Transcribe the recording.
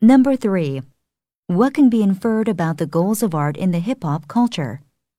Number 3. What can be inferred about the goals of art in the hip hop culture?